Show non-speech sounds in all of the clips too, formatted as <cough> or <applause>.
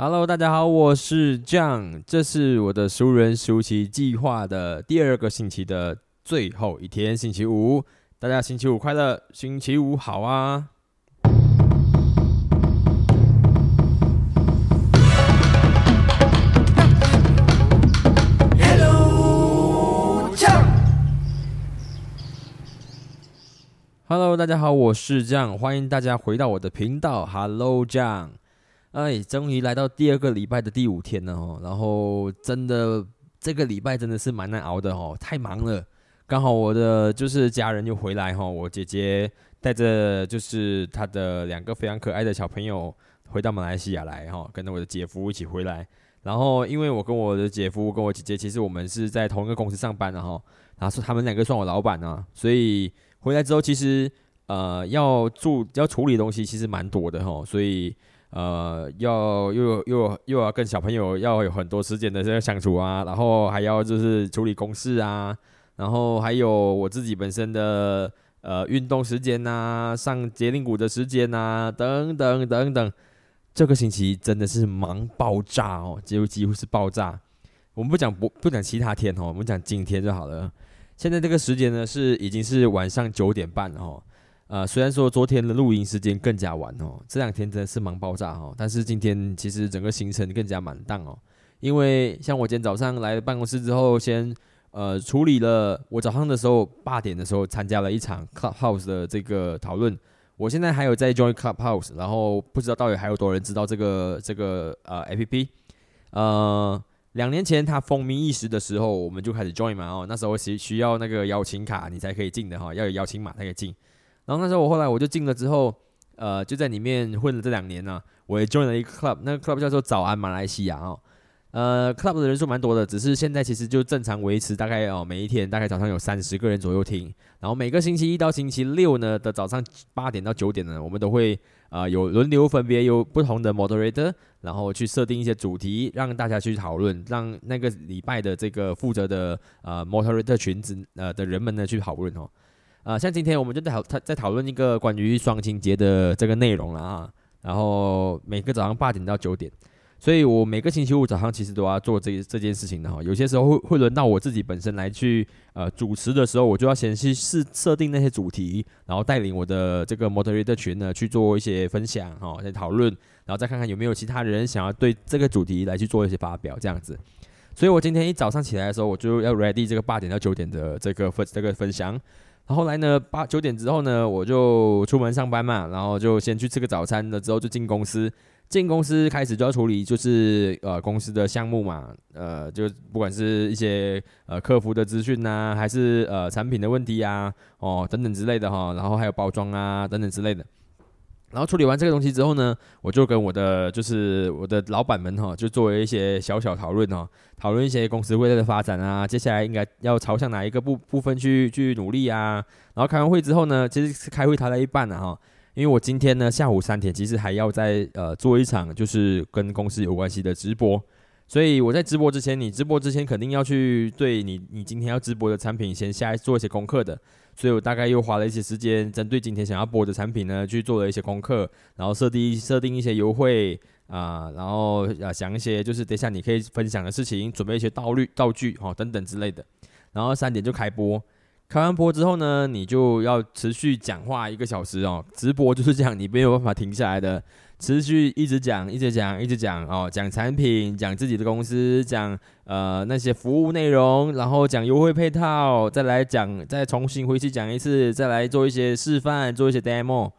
Hello，大家好，我是 John，这是我的熟人熟期计划的第二个星期的最后一天，星期五。大家星期五快乐，星期五好啊！Hello，大家好，我是酱，欢迎大家回到我的频道。Hello，酱，哎，终于来到第二个礼拜的第五天了哦。然后真的这个礼拜真的是蛮难熬的哦，太忙了。刚好我的就是家人又回来哈，我姐姐带着就是她的两个非常可爱的小朋友回到马来西亚来哈，跟着我的姐夫一起回来。然后因为我跟我的姐夫跟我姐姐，其实我们是在同一个公司上班的哈，然后是他们两个算我老板啊，所以。回来之后，其实呃要住要处理东西，其实蛮多的哈，所以呃要又又又要跟小朋友要有很多时间的这个相处啊，然后还要就是处理公事啊，然后还有我自己本身的呃运动时间呐，上节令鼓的时间呐，等等等等，这个星期真的是忙爆炸哦，几乎几乎是爆炸。我们不讲不不讲其他天哦，我们讲今天就好了。现在这个时间呢是已经是晚上九点半哦，呃，虽然说昨天的录音时间更加晚哦，这两天真的是忙爆炸哦，但是今天其实整个行程更加满档哦，因为像我今天早上来办公室之后，先呃处理了我早上的时候八点的时候参加了一场 Clubhouse 的这个讨论，我现在还有在 join Clubhouse，然后不知道到底还有多少人知道这个这个呃 APP，呃。两年前他风靡一时的时候，我们就开始 join 嘛哦，那时候需需要那个邀请卡你才可以进的哈，要有邀请码才可以进。然后那时候我后来我就进了之后，呃，就在里面混了这两年呢，我也 join 了一个 club，那个 club 叫做早安马来西亚哦。呃，club 的人数蛮多的，只是现在其实就正常维持，大概哦每一天大概早上有三十个人左右听，然后每个星期一到星期六呢的早上八点到九点呢，我们都会啊有轮流分别有不同的 moderator，然后去设定一些主题，让大家去讨论，让那个礼拜的这个负责的呃 moderator 群子呃的人们呢去讨论哦，啊像今天我们就在讨在讨论一个关于双情节的这个内容了啊，然后每个早上八点到九点。所以我每个星期五早上其实都要做这这件事情的哈，有些时候会会轮到我自己本身来去呃主持的时候，我就要先去设设定那些主题，然后带领我的这个 moderator 群呢去做一些分享哈，在讨论，然后再看看有没有其他人想要对这个主题来去做一些发表这样子。所以我今天一早上起来的时候，我就要 ready 这个八点到九点的这个分这个分享。然后来呢八九点之后呢，我就出门上班嘛，然后就先去吃个早餐了，之后就进公司。进公司开始就要处理，就是呃公司的项目嘛，呃就不管是一些呃客服的资讯呐，还是呃产品的问题啊，哦等等之类的哈，然后还有包装啊等等之类的。然后处理完这个东西之后呢，我就跟我的就是我的老板们哈，就作为一些小小讨论哈，讨论一些公司未来的发展啊，接下来应该要朝向哪一个部部分去去努力啊。然后开完会之后呢，其实是开会谈了一半了哈。因为我今天呢下午三点其实还要在呃做一场就是跟公司有关系的直播，所以我在直播之前，你直播之前肯定要去对你你今天要直播的产品先下做一些功课的，所以我大概又花了一些时间针对今天想要播的产品呢去做了一些功课，然后设定设定一些优惠啊，然后啊想一些就是等一下你可以分享的事情，准备一些道具道具哦等等之类的，然后三点就开播。开完播之后呢，你就要持续讲话一个小时哦。直播就是这样，你没有办法停下来的，持续一直讲，一直讲，一直讲哦。讲产品，讲自己的公司，讲呃那些服务内容，然后讲优惠配套，再来讲，再重新回去讲一次，再来做一些示范，做一些 demo，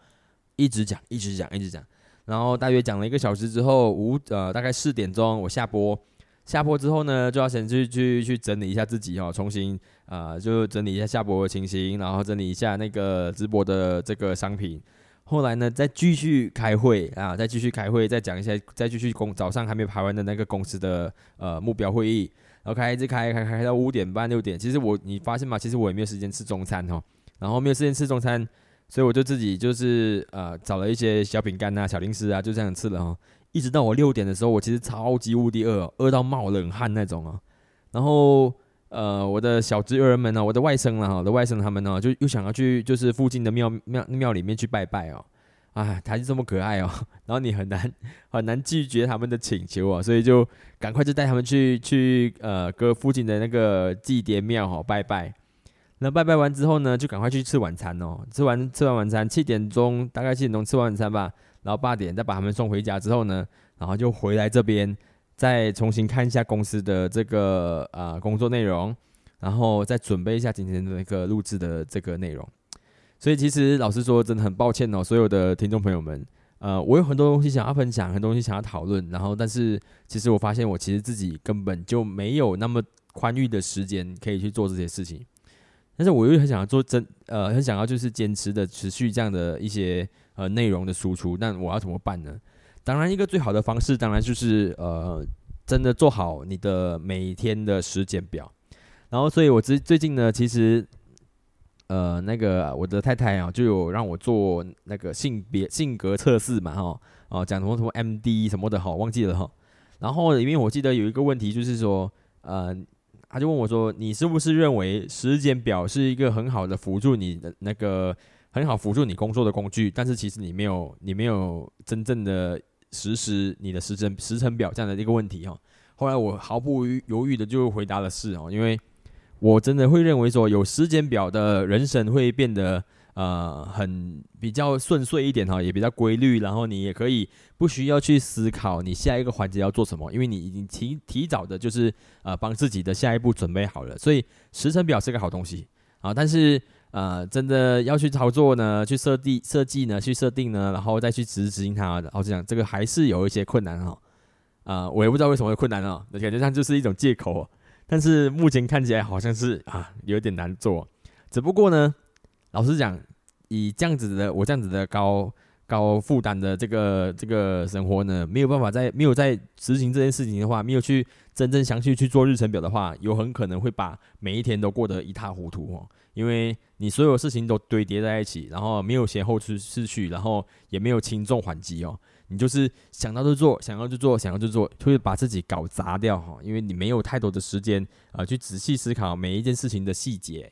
一直讲，一直讲，一直讲。然后大约讲了一个小时之后，五呃大概四点钟我下播。下播之后呢，就要先去去去整理一下自己哦，重新啊，就整理一下下播的情形，然后整理一下那个直播的这个商品。后来呢，再继续开会啊，再继续开会，再讲一下，再继续公早上还没排完的那个公司的呃目标会议，然后开一直开开开到五点半六点。其实我你发现吗？其实我也没有时间吃中餐哦，然后没有时间吃中餐，所以我就自己就是呃找了一些小饼干啊、小零食啊，就这样吃了哦。一直到我六点的时候，我其实超级无敌饿，饿到冒冷汗那种啊。然后，呃，我的小侄儿们呢，我的外甥了哈，我的外甥他们呢，就又想要去就是附近的庙庙庙里面去拜拜哦。啊，他是这么可爱哦，<laughs> 然后你很难 <laughs> 很难拒绝他们的请求啊，所以就赶快就带他们去去呃哥附近的那个祭奠庙哈拜拜。那拜拜完之后呢，就赶快去吃晚餐哦。吃完吃完晚餐，七点钟大概七点钟吃完晚餐吧，然后八点再把他们送回家之后呢，然后就回来这边再重新看一下公司的这个啊工作内容，然后再准备一下今天的那个录制的这个内容。所以其实老实说，真的很抱歉哦，所有的听众朋友们，呃，我有很多东西想要分享，很多东西想要讨论，然后但是其实我发现我其实自己根本就没有那么宽裕的时间可以去做这些事情。但是我又很想要做真，呃，很想要就是坚持的持续这样的一些呃内容的输出，那我要怎么办呢？当然，一个最好的方式，当然就是呃，真的做好你的每天的时间表。然后，所以我最最近呢，其实呃，那个我的太太啊，就有让我做那个性别性格测试嘛，哈，哦，讲什么什么 M D 什么的，哈，忘记了哈。然后里面我记得有一个问题，就是说，呃。他就问我说：“你是不是认为时间表是一个很好的辅助你的那个很好辅助你工作的工具？但是其实你没有你没有真正的实施你的时辰时辰表这样的一个问题哦。”后来我毫不犹豫的就回答了是哦，因为我真的会认为说有时间表的人生会变得。呃，很比较顺遂一点哈，也比较规律，然后你也可以不需要去思考你下一个环节要做什么，因为你已经提提早的，就是呃帮自己的下一步准备好了。所以时程表是个好东西啊，但是呃真的要去操作呢，去设计设计呢，去设定呢，然后再去执行它，然后这样这个还是有一些困难哈。啊，我也不知道为什么会困难哦，感觉上就是一种借口，但是目前看起来好像是啊有点难做，只不过呢。老实讲，以这样子的我这样子的高高负担的这个这个生活呢，没有办法在没有在执行这件事情的话，没有去真正详细去做日程表的话，有很可能会把每一天都过得一塌糊涂哦。因为你所有事情都堆叠在一起，然后没有先后次次序，然后也没有轻重缓急哦。你就是想到就做，想要就做，想要就做，就会把自己搞砸掉哈。因为你没有太多的时间啊，去仔细思考每一件事情的细节。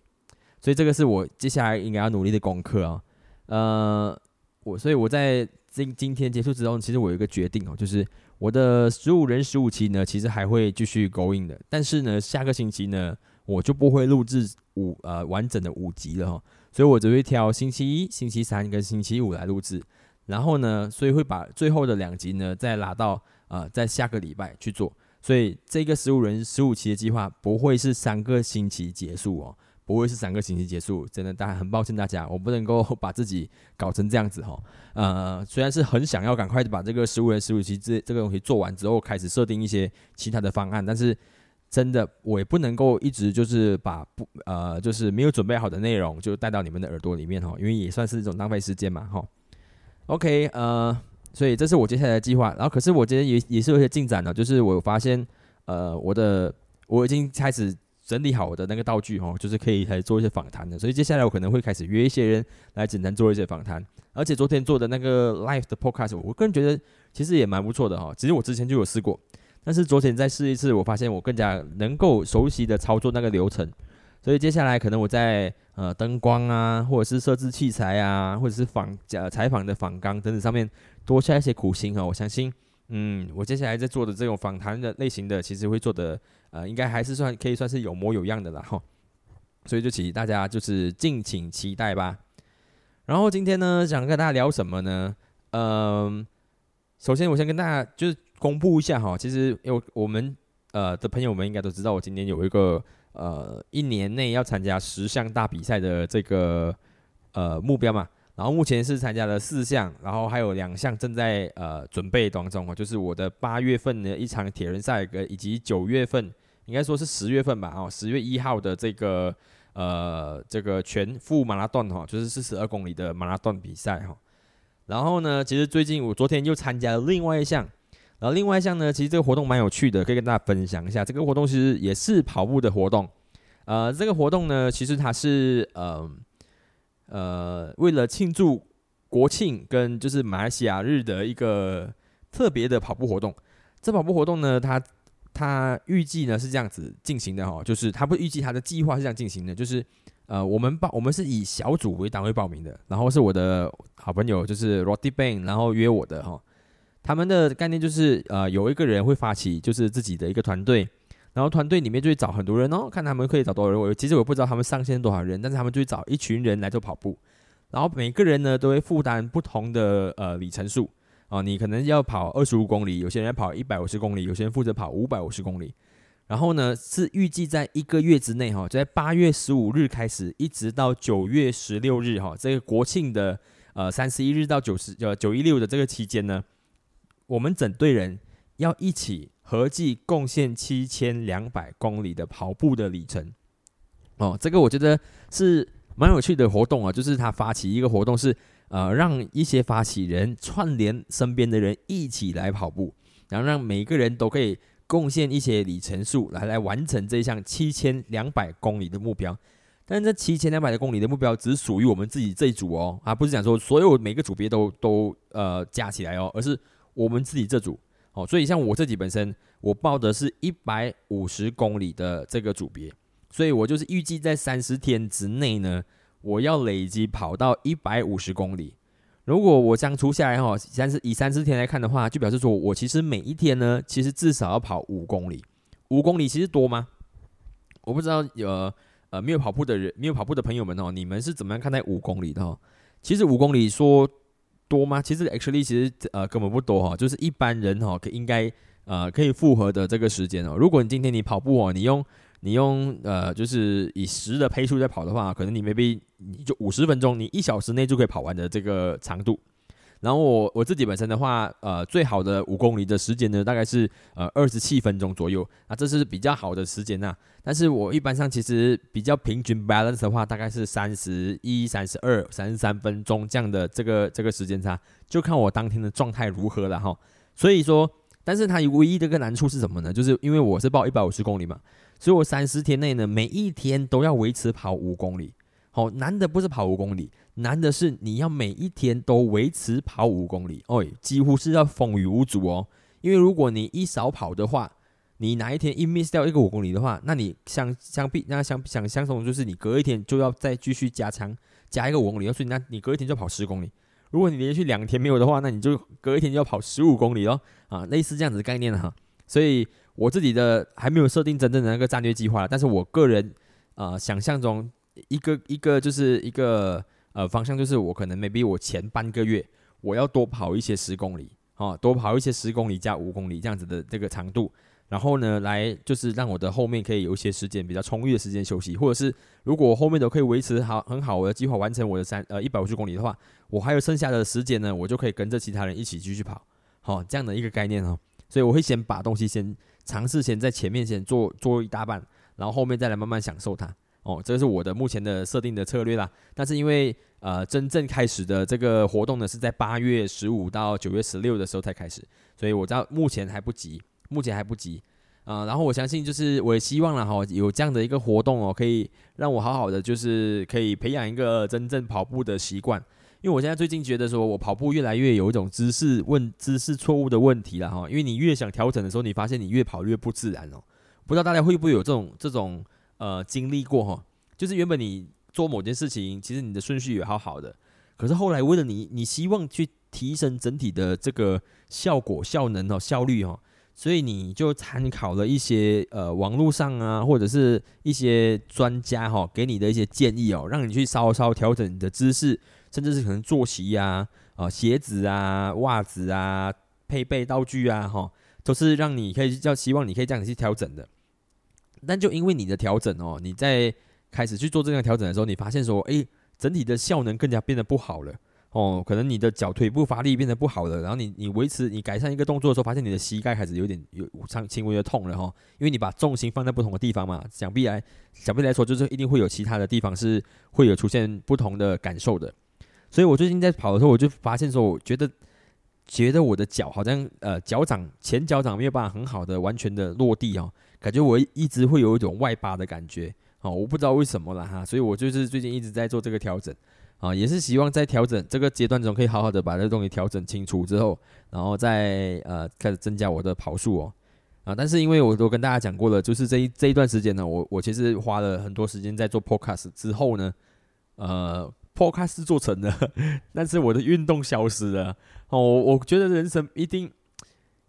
所以这个是我接下来应该要努力的功课啊，呃，我所以我在今今天结束之后，其实我有一个决定哦，就是我的十五人十五期呢，其实还会继续 going 的，但是呢，下个星期呢，我就不会录制五呃完整的五集了哈，所以我只会挑星期一、星期三跟星期五来录制，然后呢，所以会把最后的两集呢再拉到呃在下个礼拜去做，所以这个十五人十五期的计划不会是三个星期结束哦。不会是三个星期结束，真的，大家很抱歉大家，我不能够 <laughs> 把自己搞成这样子哈。呃，虽然是很想要赶快把这个十五人十五期这这个东西做完之后，开始设定一些其他的方案，但是真的我也不能够一直就是把不呃就是没有准备好的内容就带到你们的耳朵里面哈，因为也算是一种浪费时间嘛哈。OK，呃，所以这是我接下来的计划，然后可是我今天也也是有些进展的，就是我发现呃我的我已经开始。整理好我的那个道具哈，就是可以来做一些访谈的。所以接下来我可能会开始约一些人来简单做一些访谈。而且昨天做的那个 live 的 podcast，我个人觉得其实也蛮不错的哈。其实我之前就有试过，但是昨天再试一次，我发现我更加能够熟悉的操作那个流程。所以接下来可能我在呃灯光啊，或者是设置器材啊，或者是访呃采访的访纲等等上面多下一些苦心哈。我相信，嗯，我接下来在做的这种访谈的类型的，其实会做的。呃，应该还是算可以算是有模有样的了哈，所以就请大家就是敬请期待吧。然后今天呢，想跟大家聊什么呢？嗯，首先我先跟大家就是公布一下哈，其实有我们呃的朋友们应该都知道，我今天有一个呃一年内要参加十项大比赛的这个呃目标嘛。然后目前是参加了四项，然后还有两项正在呃准备当中哦，就是我的八月份的一场铁人赛，跟以及九月份应该说是十月份吧，哦，十月一号的这个呃这个全副马拉松哈，就是四十二公里的马拉松比赛哈。然后呢，其实最近我昨天又参加了另外一项，然后另外一项呢，其实这个活动蛮有趣的，可以跟大家分享一下。这个活动其实也是跑步的活动，呃，这个活动呢，其实它是呃。呃，为了庆祝国庆跟就是马来西亚日的一个特别的跑步活动，这跑步活动呢，它它预计呢是这样子进行的哈，就是它不预计它的计划是这样进行的，就是呃，我们报我们是以小组为单位报名的，然后是我的好朋友就是 Roddy Bang，然后约我的哈。他们的概念就是呃，有一个人会发起就是自己的一个团队，然后团队里面就会找很多人哦，看他们可以找多少人。我其实我不知道他们上线多少人，但是他们就会找一群人来做跑步，然后每个人呢都会负担不同的呃里程数啊，你可能要跑二十五公里，有些人要跑一百五十公里，有些人负责跑五百五十公里。然后呢，是预计在一个月之内，哈，在八月十五日开始，一直到九月十六日，哈，这个国庆的呃三十一日到九十呃九一六的这个期间呢，我们整队人要一起合计贡献七千两百公里的跑步的里程。哦，这个我觉得是蛮有趣的活动啊，就是他发起一个活动，是呃让一些发起人串联身边的人一起来跑步，然后让每个人都可以。贡献一些里程数来来完成这项七千两百公里的目标，但这七千两百的公里的目标只属于我们自己这一组哦，啊，不是讲说所有每个组别都都呃加起来哦，而是我们自己这组哦，所以像我自己本身，我报的是一百五十公里的这个组别，所以我就是预计在三十天之内呢，我要累积跑到一百五十公里。如果我相除下来哈，三十以三十天来看的话，就表示说我其实每一天呢，其实至少要跑五公里。五公里其实多吗？我不知道，有呃没有跑步的人，没有跑步的朋友们哦，你们是怎么样看待五公里的？其实五公里说多吗？其实 actually 其实呃根本不多哈，就是一般人哈可应该呃可以复合的这个时间哦。如果你今天你跑步哦，你用你用呃，就是以十的配速在跑的话，可能你 maybe 你就五十分钟，你一小时内就可以跑完的这个长度。然后我我自己本身的话，呃，最好的五公里的时间呢，大概是呃二十七分钟左右啊，这是比较好的时间呐。但是我一般上其实比较平均 balance 的话，大概是三十一、三十二、三十三分钟这样的这个这个时间差，就看我当天的状态如何了哈。所以说，但是它唯一的一个难处是什么呢？就是因为我是报一百五十公里嘛。所以我三十天内呢，每一天都要维持跑五公里。哦难的不是跑五公里，难的是你要每一天都维持跑五公里。哦，几乎是要风雨无阻哦。因为如果你一少跑的话，你哪一天一 miss 掉一个五公里的话，那你相相比那相想相同就是你隔一天就要再继续加长加一个五公里，所以那你隔一天就跑十公里。如果你连续两天没有的话，那你就隔一天就要跑十五公里哦。啊，类似这样子的概念哈。所以。我自己的还没有设定真正的那个战略计划，但是我个人呃想象中一个一个就是一个呃方向，就是我可能 maybe 我前半个月我要多跑一些十公里，哦，多跑一些十公里加五公里这样子的这个长度，然后呢来就是让我的后面可以有一些时间比较充裕的时间休息，或者是如果我后面都可以维持好很好我的计划完成我的三呃一百五十公里的话，我还有剩下的时间呢，我就可以跟着其他人一起继续跑，好这样的一个概念哦，所以我会先把东西先。尝试先在前面先做做一大半，然后后面再来慢慢享受它。哦，这是我的目前的设定的策略啦。但是因为呃真正开始的这个活动呢是在八月十五到九月十六的时候才开始，所以我知道目前还不急，目前还不急啊。然后我相信就是我也希望了哈，有这样的一个活动哦，可以让我好好的就是可以培养一个真正跑步的习惯。因为我现在最近觉得说，我跑步越来越有一种姿势问姿势错误的问题了哈。因为你越想调整的时候，你发现你越跑越不自然哦。不知道大家会不会有这种这种呃经历过哈？就是原本你做某件事情，其实你的顺序也好好的，可是后来为了你你希望去提升整体的这个效果、效能哦、效率哦，所以你就参考了一些呃网络上啊，或者是一些专家哈给你的一些建议哦，让你去稍稍调整你的姿势。甚至是可能坐席呀、啊鞋子啊、袜子啊、配备道具啊，哈，都是让你可以叫希望你可以这样子去调整的。但就因为你的调整哦，你在开始去做这样调整的时候，你发现说，哎，整体的效能更加变得不好了哦。可能你的脚腿部发力变得不好了，然后你你维持你改善一个动作的时候，发现你的膝盖开始有点有轻轻微的痛了哈，因为你把重心放在不同的地方嘛。想必来想必来说，就是一定会有其他的地方是会有出现不同的感受的。所以我最近在跑的时候，我就发现说，我觉得觉得我的脚好像呃脚掌前脚掌没有办法很好的完全的落地哦，感觉我一直会有一种外八的感觉哦，我不知道为什么了哈，所以我就是最近一直在做这个调整啊，也是希望在调整这个阶段中可以好好的把这东西调整清楚之后，然后再呃开始增加我的跑速哦，啊。但是因为我都跟大家讲过了，就是这一这一段时间呢，我我其实花了很多时间在做 podcast 之后呢，呃，podcast 做成了，<laughs> 但是我的运动消失了。哦，我觉得人生一定。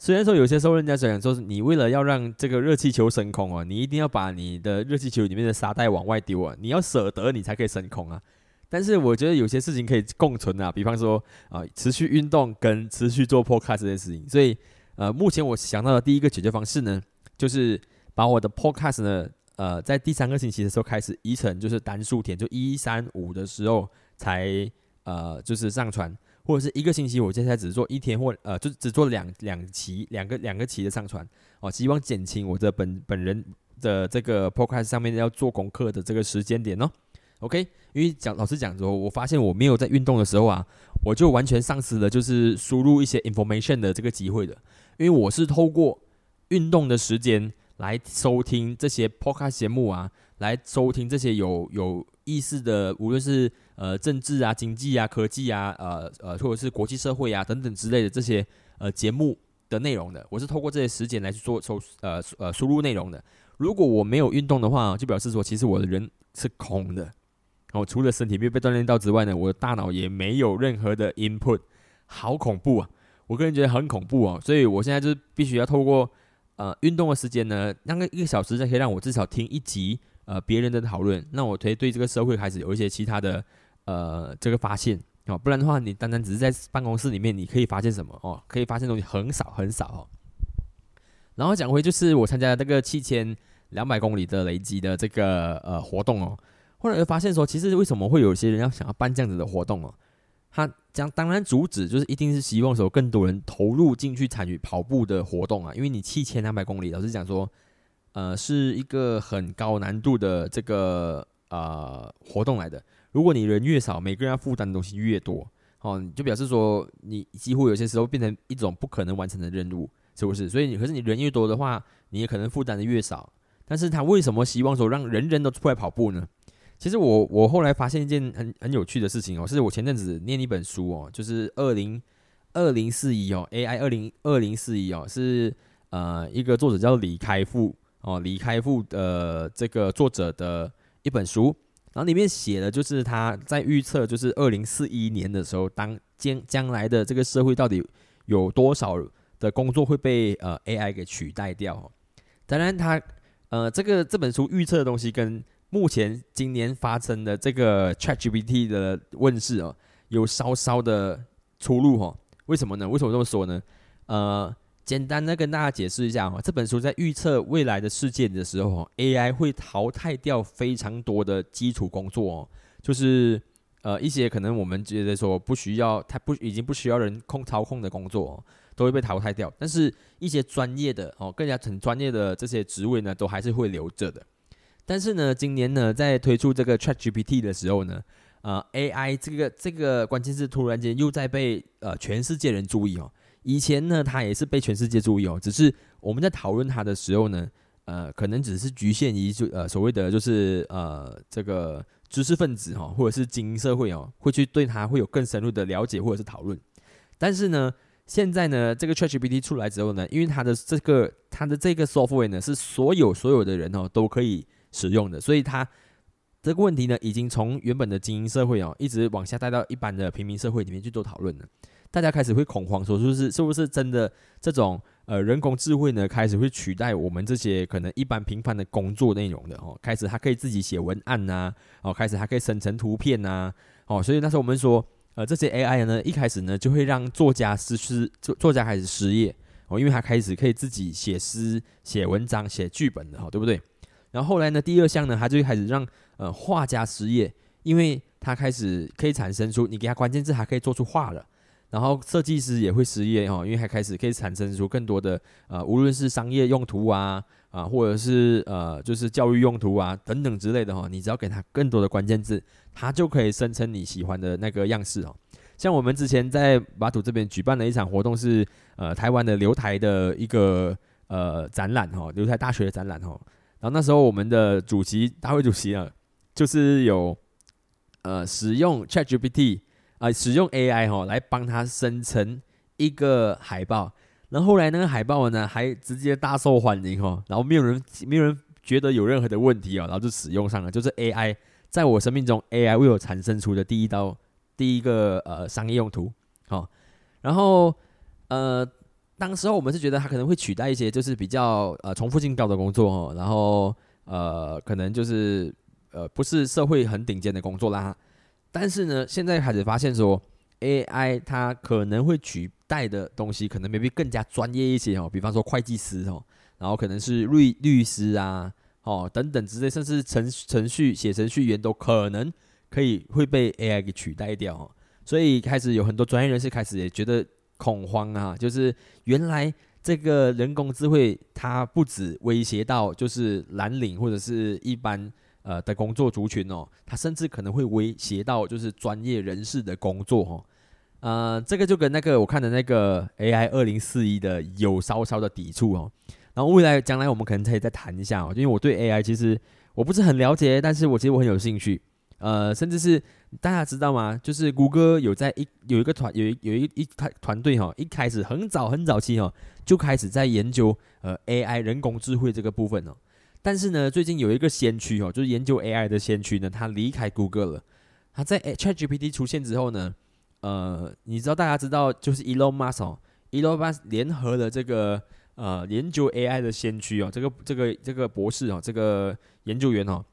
虽然说有些时候人家讲说，你为了要让这个热气球升空啊，你一定要把你的热气球里面的沙袋往外丢啊，你要舍得你才可以升空啊。但是我觉得有些事情可以共存啊，比方说啊，持续运动跟持续做 podcast 这件事情。所以呃，目前我想到的第一个解决方式呢，就是把我的 podcast 呢，呃，在第三个星期的时候开始移成就是单数天，就一三五的时候才呃就是上传。或者是一个星期，我接下来只做一天或呃，就只做两两期，两个两个期的上传哦，希望减轻我的本本人的这个 podcast 上面要做功课的这个时间点哦。OK，因为讲老实讲说，我发现我没有在运动的时候啊，我就完全丧失了就是输入一些 information 的这个机会的，因为我是透过运动的时间来收听这些 podcast 节目啊，来收听这些有有意思的，无论是呃，政治啊，经济啊，科技啊，呃呃，或者是国际社会啊等等之类的这些呃节目的内容的，我是透过这些时间来去做收呃呃输入内容的。如果我没有运动的话，就表示说其实我的人是空的。哦，除了身体没有被锻炼到之外呢，我的大脑也没有任何的 input，好恐怖啊！我个人觉得很恐怖哦，所以我现在就是必须要透过呃运动的时间呢，那个一个小时才可以让我至少听一集呃别人的讨论，那我可以对这个社会开始有一些其他的。呃，这个发现哦，不然的话，你单单只是在办公室里面，你可以发现什么哦？可以发现东西很少很少哦。然后讲回就是我参加这个七千两百公里的累积的这个呃活动哦，后来发现说，其实为什么会有些人要想要办这样子的活动哦？他将当然主旨就是一定是希望说更多人投入进去参与跑步的活动啊，因为你七千两百公里，老实讲说，呃，是一个很高难度的这个呃活动来的。如果你人越少，每个人要负担的东西越多，哦，就表示说你几乎有些时候变成一种不可能完成的任务，是不是？所以你可是你人越多的话，你也可能负担的越少。但是他为什么希望说让人人都出来跑步呢？其实我我后来发现一件很很有趣的事情哦，是我前阵子念一本书哦，就是二零二零四一哦，AI 二零二零四一哦，是呃一个作者叫李开复哦，李开复的这个作者的一本书。然后里面写的就是他在预测，就是二零四一年的时候，当将将来的这个社会到底有多少的工作会被呃 AI 给取代掉。当然，他呃这个这本书预测的东西跟目前今年发生的这个 ChatGPT 的问世哦，有稍稍的出入哦。为什么呢？为什么这么说呢？呃。简单的跟大家解释一下哦，这本书在预测未来的世界的时候，AI 会淘汰掉非常多的基础工作哦，就是呃一些可能我们觉得说不需要，它不已经不需要人控操控的工作，都会被淘汰掉。但是一些专业的哦，更加很专业的这些职位呢，都还是会留着的。但是呢，今年呢，在推出这个 ChatGPT 的时候呢，呃，AI 这个这个关键是突然间又在被呃全世界人注意哦。以前呢，它也是被全世界注意哦，只是我们在讨论它的时候呢，呃，可能只是局限于就呃所谓的就是呃这个知识分子哈，或者是精英社会哦，会去对它会有更深入的了解或者是讨论。但是呢，现在呢，这个 ChatGPT 出来之后呢，因为它的这个它的这个 software 呢，是所有所有的人哦都可以使用的，所以它这个问题呢，已经从原本的精英社会哦，一直往下带到一般的平民社会里面去做讨论了。大家开始会恐慌，说是不是是不是真的这种呃人工智慧呢，开始会取代我们这些可能一般平凡的工作内容的哦？开始它可以自己写文案呐，哦，开始它可以生成图片呐，哦，所以那时候我们说，呃，这些 AI 呢，一开始呢就会让作家失失作作家开始失业哦，因为他开始可以自己写诗、写文章、写剧本的哈，对不对？然后后来呢，第二项呢，他就开始让呃画家失业，因为他开始可以产生出你给他关键字，还可以做出画了。然后设计师也会失业哈，因为还开始可以产生出更多的呃，无论是商业用途啊啊，或者是呃，就是教育用途啊等等之类的哈，你只要给他更多的关键字，他就可以生成你喜欢的那个样式哦。像我们之前在马土这边举办的一场活动是呃，台湾的留台的一个呃展览哈，留台大学的展览哈。然后那时候我们的主席大会主席啊，就是有呃使用 ChatGPT。啊，使用 AI 哈来帮他生成一个海报，然后后来那个海报呢，还直接大受欢迎哦，然后没有人没有人觉得有任何的问题哦，然后就使用上了，就是 AI 在我生命中 AI 为我产生出的第一刀第一个呃商业用途哦，然后呃，当时候我们是觉得它可能会取代一些就是比较呃重复性高的工作哦，然后呃可能就是呃不是社会很顶尖的工作啦，但是呢，现在开始发现说 AI 它可能会取代的东西可能 maybe 更加专业一些哦，比方说会计师哦，然后可能是律律师啊，哦等等之类，甚至程程序写程序员都可能可以会被 AI 给取代掉哦，所以开始有很多专业人士开始也觉得恐慌啊，就是原来这个人工智慧它不止威胁到就是蓝领或者是一般呃的工作族群哦，它甚至可能会威胁到就是专业人士的工作哦。呃，这个就跟那个我看的那个 AI 二零四一的有稍稍的抵触哦。然后未来将来我们可能可以再谈一下哦，因为我对 AI 其实我不是很了解，但是我其实我很有兴趣。呃，甚至是大家知道吗？就是谷歌有在一有一个团有一有一一团团队哈，一开始很早很早期哈就开始在研究呃 AI 人工智慧这个部分哦。但是呢，最近有一个先驱哦，就是研究 AI 的先驱呢，他离开谷歌了。他在 ChatGPT 出现之后呢。呃，你知道大家知道就是 Elon Musk 哦，Elon Musk 联合了这个呃研究 AI 的先驱哦，这个这个这个博士哦，这个研究员哦，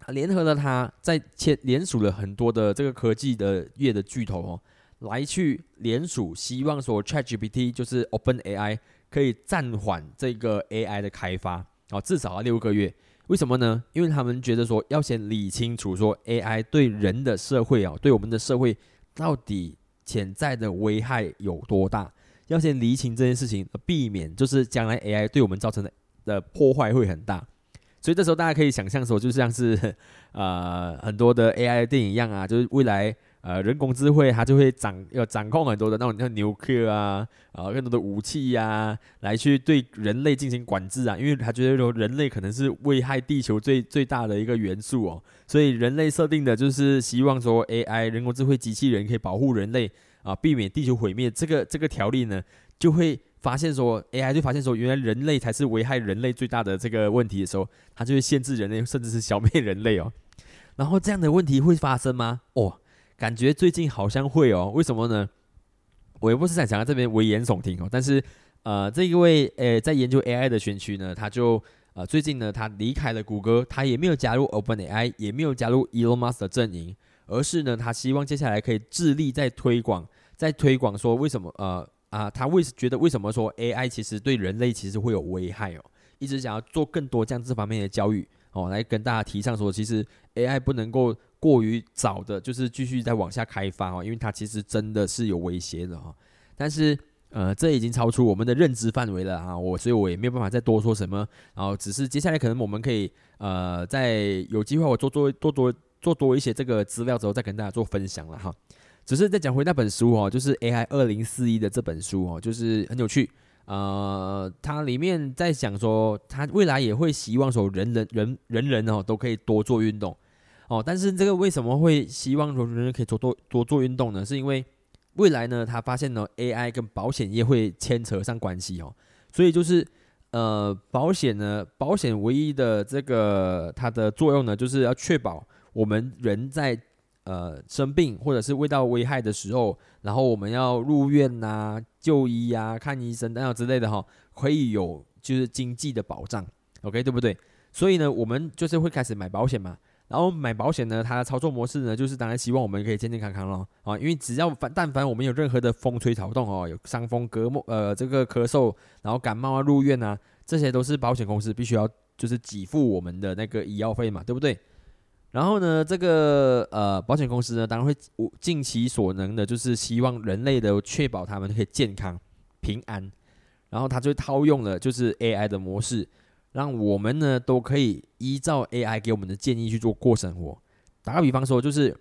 他联合了他在签联署了很多的这个科技的业的巨头哦，来去联署，希望说 ChatGPT 就是 Open AI 可以暂缓这个 AI 的开发哦，至少要六个月。为什么呢？因为他们觉得说要先理清楚说 AI 对人的社会啊，对我们的社会。到底潜在的危害有多大？要先厘清这件事情，避免就是将来 AI 对我们造成的的破坏会很大。所以这时候大家可以想象说，就像是 <laughs> 呃很多的 AI 电影一样啊，就是未来。呃，人工智慧它就会掌要掌控很多的那种像纽克啊，啊更多的武器呀，来去对人类进行管制啊，因为他觉得说人类可能是危害地球最最大的一个元素哦，所以人类设定的就是希望说 AI 人工智慧机器人可以保护人类啊，避免地球毁灭。这个这个条例呢，就会发现说 AI 就发现说，原来人类才是危害人类最大的这个问题的时候，它就会限制人类，甚至是消灭人类哦。然后这样的问题会发生吗？哦。感觉最近好像会哦，为什么呢？我也不是在讲这边危言耸听哦，但是呃，这一位呃在研究 AI 的选区呢，他就呃最近呢他离开了谷歌，他也没有加入 OpenAI，也没有加入 Elon Musk 的阵营，而是呢他希望接下来可以致力在推广，在推广说为什么呃啊他为觉得为什么说 AI 其实对人类其实会有危害哦，一直想要做更多这样这方面的教育哦，来跟大家提倡说其实 AI 不能够。过于早的，就是继续再往下开发哦，因为它其实真的是有威胁的哈。但是，呃，这已经超出我们的认知范围了啊，我所以我也没有办法再多说什么。然后，只是接下来可能我们可以，呃，在有机会我做做多多做多一些这个资料之后，再跟大家做分享了哈。只是再讲回那本书哦，就是 AI 二零四一的这本书哦，就是很有趣。呃，它里面在讲说，它未来也会希望说，人人人人人哦都可以多做运动。哦，但是这个为什么会希望说人人可以多多多做运动呢？是因为未来呢，他发现呢，AI 跟保险业会牵扯上关系哦，所以就是呃，保险呢，保险唯一的这个它的作用呢，就是要确保我们人在呃生病或者是未到危害的时候，然后我们要入院呐、就医呀、看医生等等之类的哈，可以有就是经济的保障，OK 对不对？所以呢，我们就是会开始买保险嘛。然后买保险呢，它的操作模式呢，就是当然希望我们可以健健康康咯。啊，因为只要凡但凡我们有任何的风吹草动哦，有伤风隔膜呃这个咳嗽，然后感冒啊入院啊，这些都是保险公司必须要就是给付我们的那个医药费嘛，对不对？然后呢，这个呃保险公司呢，当然会尽其所能的，就是希望人类的确保他们可以健康平安，然后他就套用了就是 AI 的模式。让我们呢都可以依照 AI 给我们的建议去做过生活。打个比方说，就是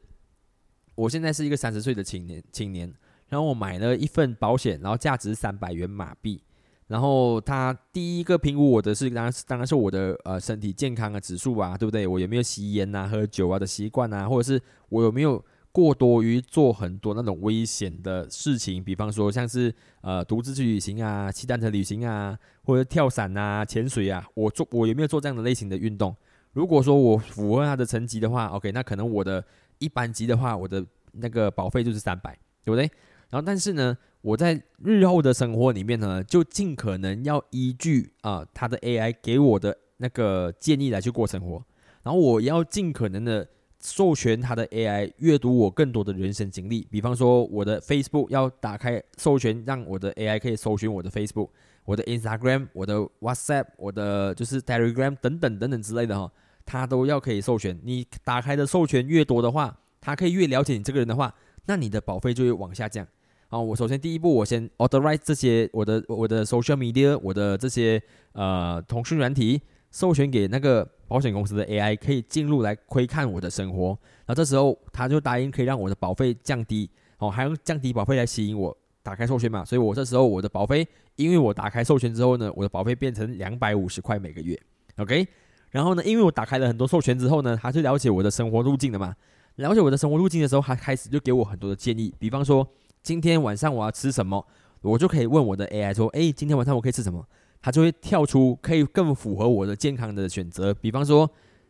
我现在是一个三十岁的青年，青年，然后我买了一份保险，然后价值三百元马币。然后他第一个评估我的是，当然当然是我的呃身体健康的指数啊，对不对？我有没有吸烟啊、喝酒啊的习惯啊，或者是我有没有过多于做很多那种危险的事情，比方说像是呃独自去旅行啊、骑单车旅行啊，或者跳伞啊、潜水啊，我做我有没有做这样的类型的运动？如果说我符合他的层级的话，OK，那可能我的一般级的话，我的那个保费就是三百，对不对？然后但是呢，我在日后的生活里面呢，就尽可能要依据啊他的 AI 给我的那个建议来去过生活，然后我要尽可能的。授权他的 AI 阅读我更多的人生经历，比方说我的 Facebook 要打开授权，让我的 AI 可以搜寻我的 Facebook、我的 Instagram、我的 WhatsApp、我的就是 Telegram 等等等等之类的哈，它都要可以授权。你打开的授权越多的话，它可以越了解你这个人的话，那你的保费就会往下降。好，我首先第一步，我先 Authorize 这些我的我的 Social Media，我的这些呃通讯软体。授权给那个保险公司的 AI 可以进入来窥看我的生活，然后这时候他就答应可以让我的保费降低，哦，还用降低保费来吸引我打开授权嘛，所以我这时候我的保费，因为我打开授权之后呢，我的保费变成两百五十块每个月，OK，然后呢，因为我打开了很多授权之后呢，他就了解我的生活路径了嘛，了解我的生活路径的时候，他开始就给我很多的建议，比方说今天晚上我要吃什么，我就可以问我的 AI 说，哎，今天晚上我可以吃什么？它就会跳出可以更符合我的健康的选择，比方说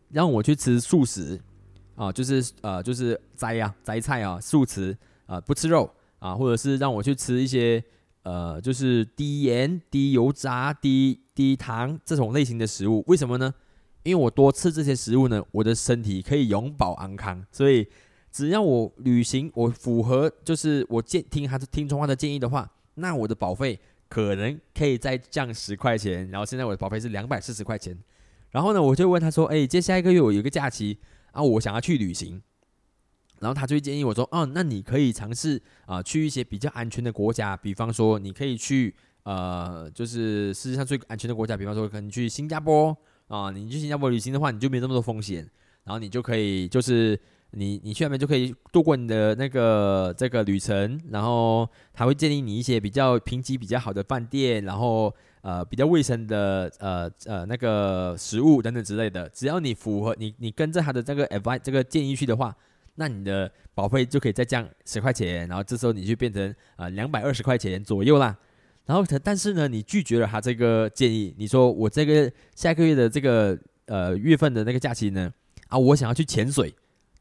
让我去吃素食啊，就是呃就是摘呀摘菜啊，素食啊不吃肉啊，或者是让我去吃一些呃就是低盐、低油炸、低低糖这种类型的食物。为什么呢？因为我多吃这些食物呢，我的身体可以永保安康。所以只要我旅行，我符合就是我建听还是听从他的建议的话，那我的保费。可能可以再降十块钱，然后现在我的保费是两百四十块钱。然后呢，我就问他说：“哎，接下一个月我有一个假期啊，我想要去旅行。”然后他就建议我说：“哦，那你可以尝试啊，去一些比较安全的国家，比方说你可以去呃，就是世界上最安全的国家，比方说可能去新加坡啊。你去新加坡旅行的话，你就没那么多风险，然后你就可以就是。”你你去那边就可以度过你的那个这个旅程，然后他会建议你一些比较评级比较好的饭店，然后呃比较卫生的呃呃那个食物等等之类的。只要你符合你你跟着他的这个 advice 这个建议去的话，那你的保费就可以再降十块钱，然后这时候你就变成呃两百二十块钱左右啦。然后但是呢，你拒绝了他这个建议，你说我这个下个月的这个呃月份的那个假期呢啊，我想要去潜水。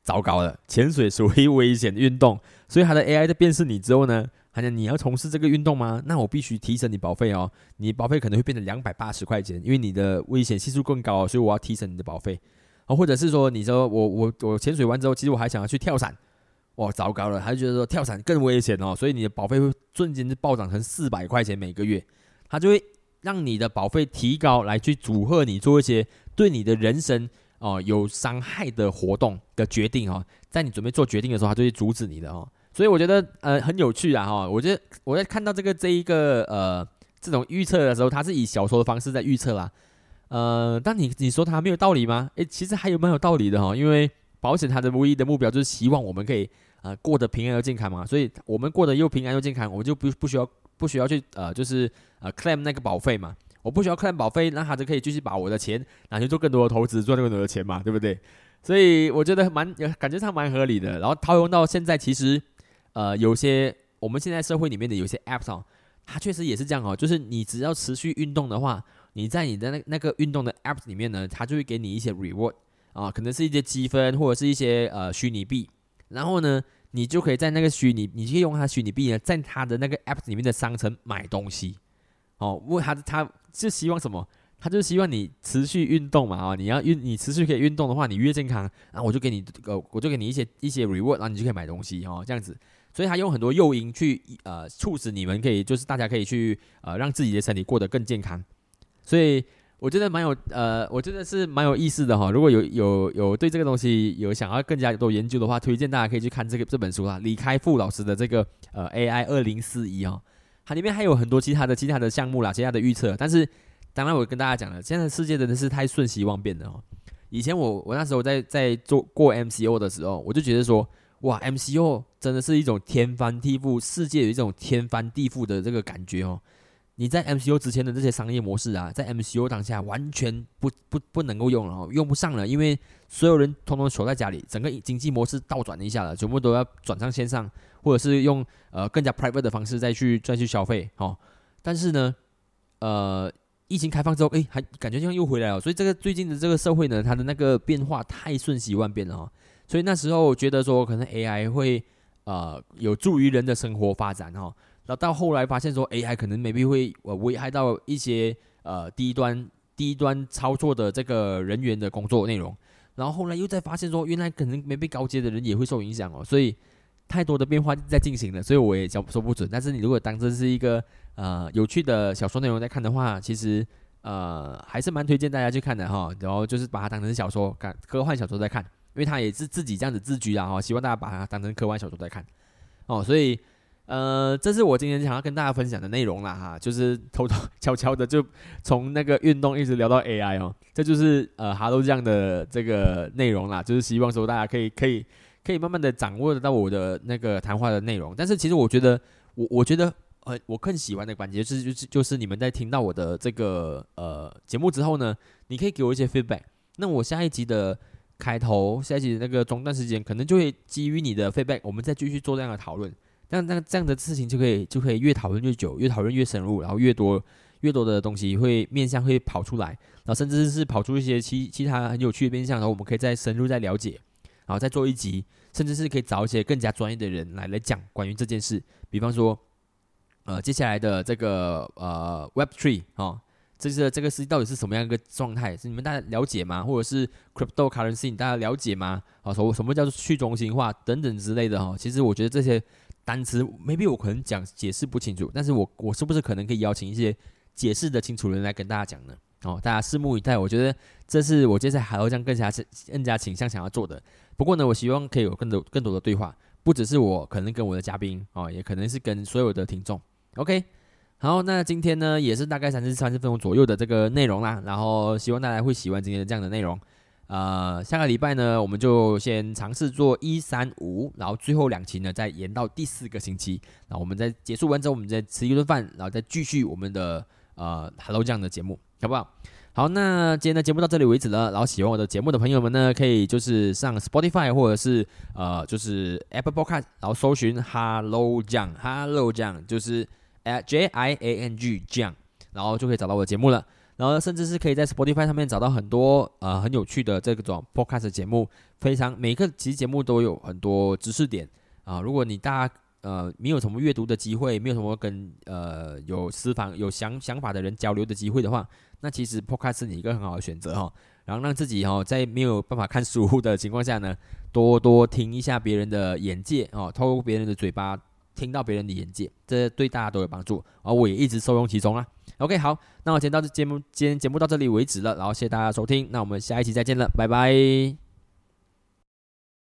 糟糕了，潜水属于危险运动，所以它的 AI 在辨识你之后呢，好像你要从事这个运动吗？那我必须提升你保费哦，你保费可能会变成两百八十块钱，因为你的危险系数更高，所以我要提升你的保费。哦，或者是说，你说我我我潜水完之后，其实我还想要去跳伞，哇，糟糕了，他就觉得说跳伞更危险哦，所以你的保费会瞬间就暴涨成四百块钱每个月，他就会让你的保费提高来去组合你做一些对你的人生。哦，有伤害的活动的决定哦，在你准备做决定的时候，他就会阻止你的哦。所以我觉得呃很有趣啊哈。我觉得我在看到这个这一个呃这种预测的时候，它是以小说的方式在预测啦。呃，但你你说它没有道理吗？诶，其实还有蛮有道理的哈。因为保险它的唯一的目标就是希望我们可以呃过得平安又健康嘛。所以我们过得又平安又健康，我们就不不需要不需要去呃就是呃 claim 那个保费嘛。我不需要看保费，那他就可以继续把我的钱拿去做更多的投资，赚更多的钱嘛，对不对？所以我觉得蛮感觉上蛮合理的。然后套用到现在，其实呃，有些我们现在社会里面的有些 app 哦，它确实也是这样哦。就是你只要持续运动的话，你在你的那那个运动的 App 里面呢，它就会给你一些 reward 啊，可能是一些积分或者是一些呃虚拟币。然后呢，你就可以在那个虚拟，你可以用它虚拟币呢，在它的那个 App 里面的商城买东西。哦，为他他。是希望什么？他就是希望你持续运动嘛啊！你要运，你持续可以运动的话，你越健康，然后我就给你呃，我就给你一些一些 reward，然后你就可以买东西哦，这样子。所以他用很多诱因去呃促使你们可以，就是大家可以去呃让自己的身体过得更健康。所以我觉得蛮有呃，我觉得是蛮有意思的哈。如果有有有对这个东西有想要更加多研究的话，推荐大家可以去看这个这本书啦，李开复老师的这个呃 AI 二零四一哦。里面还有很多其他的其他的项目啦，其他的预测。但是，当然我跟大家讲了，现在世界真的是太瞬息万变了哦。以前我我那时候在在做过 MCO 的时候，我就觉得说，哇，MCO 真的是一种天翻地覆，世界有一种天翻地覆的这个感觉哦。你在 MCU 之前的这些商业模式啊，在 MCU 当下完全不不不能够用了，用不上了，因为所有人通通守在家里，整个经济模式倒转了一下了，全部都要转上线上，或者是用呃更加 private 的方式再去再去消费，哦。但是呢，呃，疫情开放之后，诶，还感觉像又回来了，所以这个最近的这个社会呢，它的那个变化太瞬息万变了哦，所以那时候觉得说可能 AI 会呃有助于人的生活发展哦。然后到后来发现说，AI 可能 maybe 会呃危害到一些呃低端低端操作的这个人员的工作内容。然后后来又再发现说，原来可能没被高阶的人也会受影响哦。所以太多的变化在进行了，所以我也讲说不准。但是你如果当这是一个呃有趣的小说内容在看的话，其实呃还是蛮推荐大家去看的哈。然后就是把它当成小说看，科幻小说在看，因为它也是自己这样子自居啊哈。希望大家把它当成科幻小说在看哦。所以。呃，这是我今天想要跟大家分享的内容啦哈，就是偷偷 <laughs> 悄悄的就从那个运动一直聊到 AI 哦，这就是呃哈喽这样的这个内容啦，就是希望说大家可以可以可以慢慢的掌握得到我的那个谈话的内容。但是其实我觉得我我觉得呃我更喜欢的环节是就是就是你们在听到我的这个呃节目之后呢，你可以给我一些 feedback，那我下一集的开头下一集的那个中断时间可能就会基于你的 feedback，我们再继续做这样的讨论。那那这样的事情就可以就可以越讨论越久，越讨论越深入，然后越多越多的东西会面向会跑出来，然后甚至是跑出一些其其他很有趣的面向，然后我们可以再深入再了解，然后再做一集，甚至是可以找一些更加专业的人来来讲关于这件事。比方说，呃，接下来的这个呃 Web Three 啊，这是这个事到底是什么样一个状态？是你们大家了解吗？或者是 Cryptocurrency 大家了解吗？啊，什什么叫做去中心化等等之类的哈？其实我觉得这些。单词 maybe 我可能讲解释不清楚，但是我我是不是可能可以邀请一些解释的清楚人来跟大家讲呢？哦，大家拭目以待。我觉得这是我接下来还要这样更加更加倾向想要做的。不过呢，我希望可以有更多更多的对话，不只是我可能跟我的嘉宾哦，也可能是跟所有的听众。OK，好，那今天呢也是大概三十三十分钟左右的这个内容啦，然后希望大家会喜欢今天的这样的内容。呃，下个礼拜呢，我们就先尝试做一三五，然后最后两期呢再延到第四个星期。然后我们在结束完之后，我们再吃一顿饭，然后再继续我们的呃 Hello 酱的节目，好不好？好，那今天的节目到这里为止了。然后喜欢我的节目的朋友们呢，可以就是上 Spotify 或者是呃就是 Apple Podcast，然后搜寻 Hello 酱，Hello 酱就是 J I A N G 酱，然后就可以找到我的节目了。然后甚至是可以在 Spotify 上面找到很多呃很有趣的这种 Podcast 节目，非常每个其实节目都有很多知识点啊。如果你大家呃没有什么阅读的机会，没有什么跟呃有私房有想想法的人交流的机会的话，那其实 Podcast 是你一个很好的选择哈。然后让自己哈在没有办法看书的情况下呢，多多听一下别人的眼界哦，透过别人的嘴巴听到别人的眼界，这对大家都有帮助，而我也一直受用其中啊。OK，好，那我今天到这节目，今天节目到这里为止了，然后谢谢大家收听，那我们下一期再见了，拜拜。